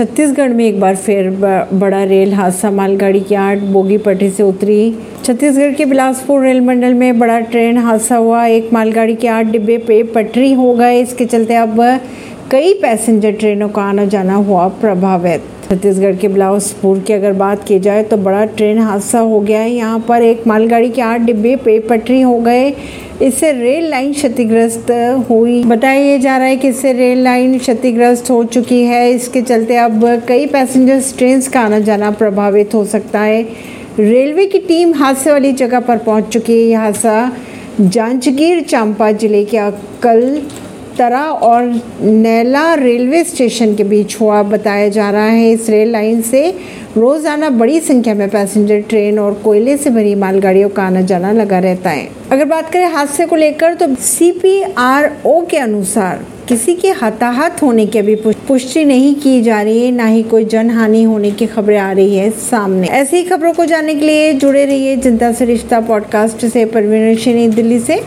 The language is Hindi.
छत्तीसगढ़ में एक बार फिर बड़ा रेल हादसा, मालगाड़ी की आठ बोगी पटरी से उतरी। छत्तीसगढ़ के बिलासपुर रेल मंडल में बड़ा ट्रेन हादसा हुआ। एक मालगाड़ी के आठ डिब्बे पे पटरी हो गए। इसके चलते अब कई पैसेंजर ट्रेनों का आना जाना हुआ प्रभावित। छत्तीसगढ़ के बिलासपुर की अगर बात की जाए तो बड़ा ट्रेन हादसा हो गया है। यहाँ पर एक मालगाड़ी के आठ डिब्बे पे पटरी हो गए। इससे रेल लाइन क्षतिग्रस्त हुई। बताया जा रहा है कि इससे रेल लाइन क्षतिग्रस्त हो चुकी है। इसके चलते अब कई पैसेंजर्स ट्रेन का आना जाना प्रभावित हो सकता है। रेलवे की टीम हादसे वाली जगह पर पहुँच चुकी है। यह हादसा जांजगीर चांपा ज़िले के अक्कल तरा और नैला रेलवे स्टेशन के बीच हुआ बताया जा रहा है। इस रेल लाइन से रोज़ाना बड़ी संख्या में पैसेंजर, ट्रेन और कोयले से भरी मालगाड़ियों का आना जाना लगा रहता है। अगर बात करें हादसे को लेकर तो सीपीआरओ के अनुसार किसी के हताहत होने की अभी पुष्टि नहीं की जा रही है। ना ही कोई जनहानि होने की खबरें आ रही है सामने। ऐसी खबरों को जानने के लिए जुड़े रहिए जनता से रिश्ता पॉडकास्ट से। परवीन दिल्ली से।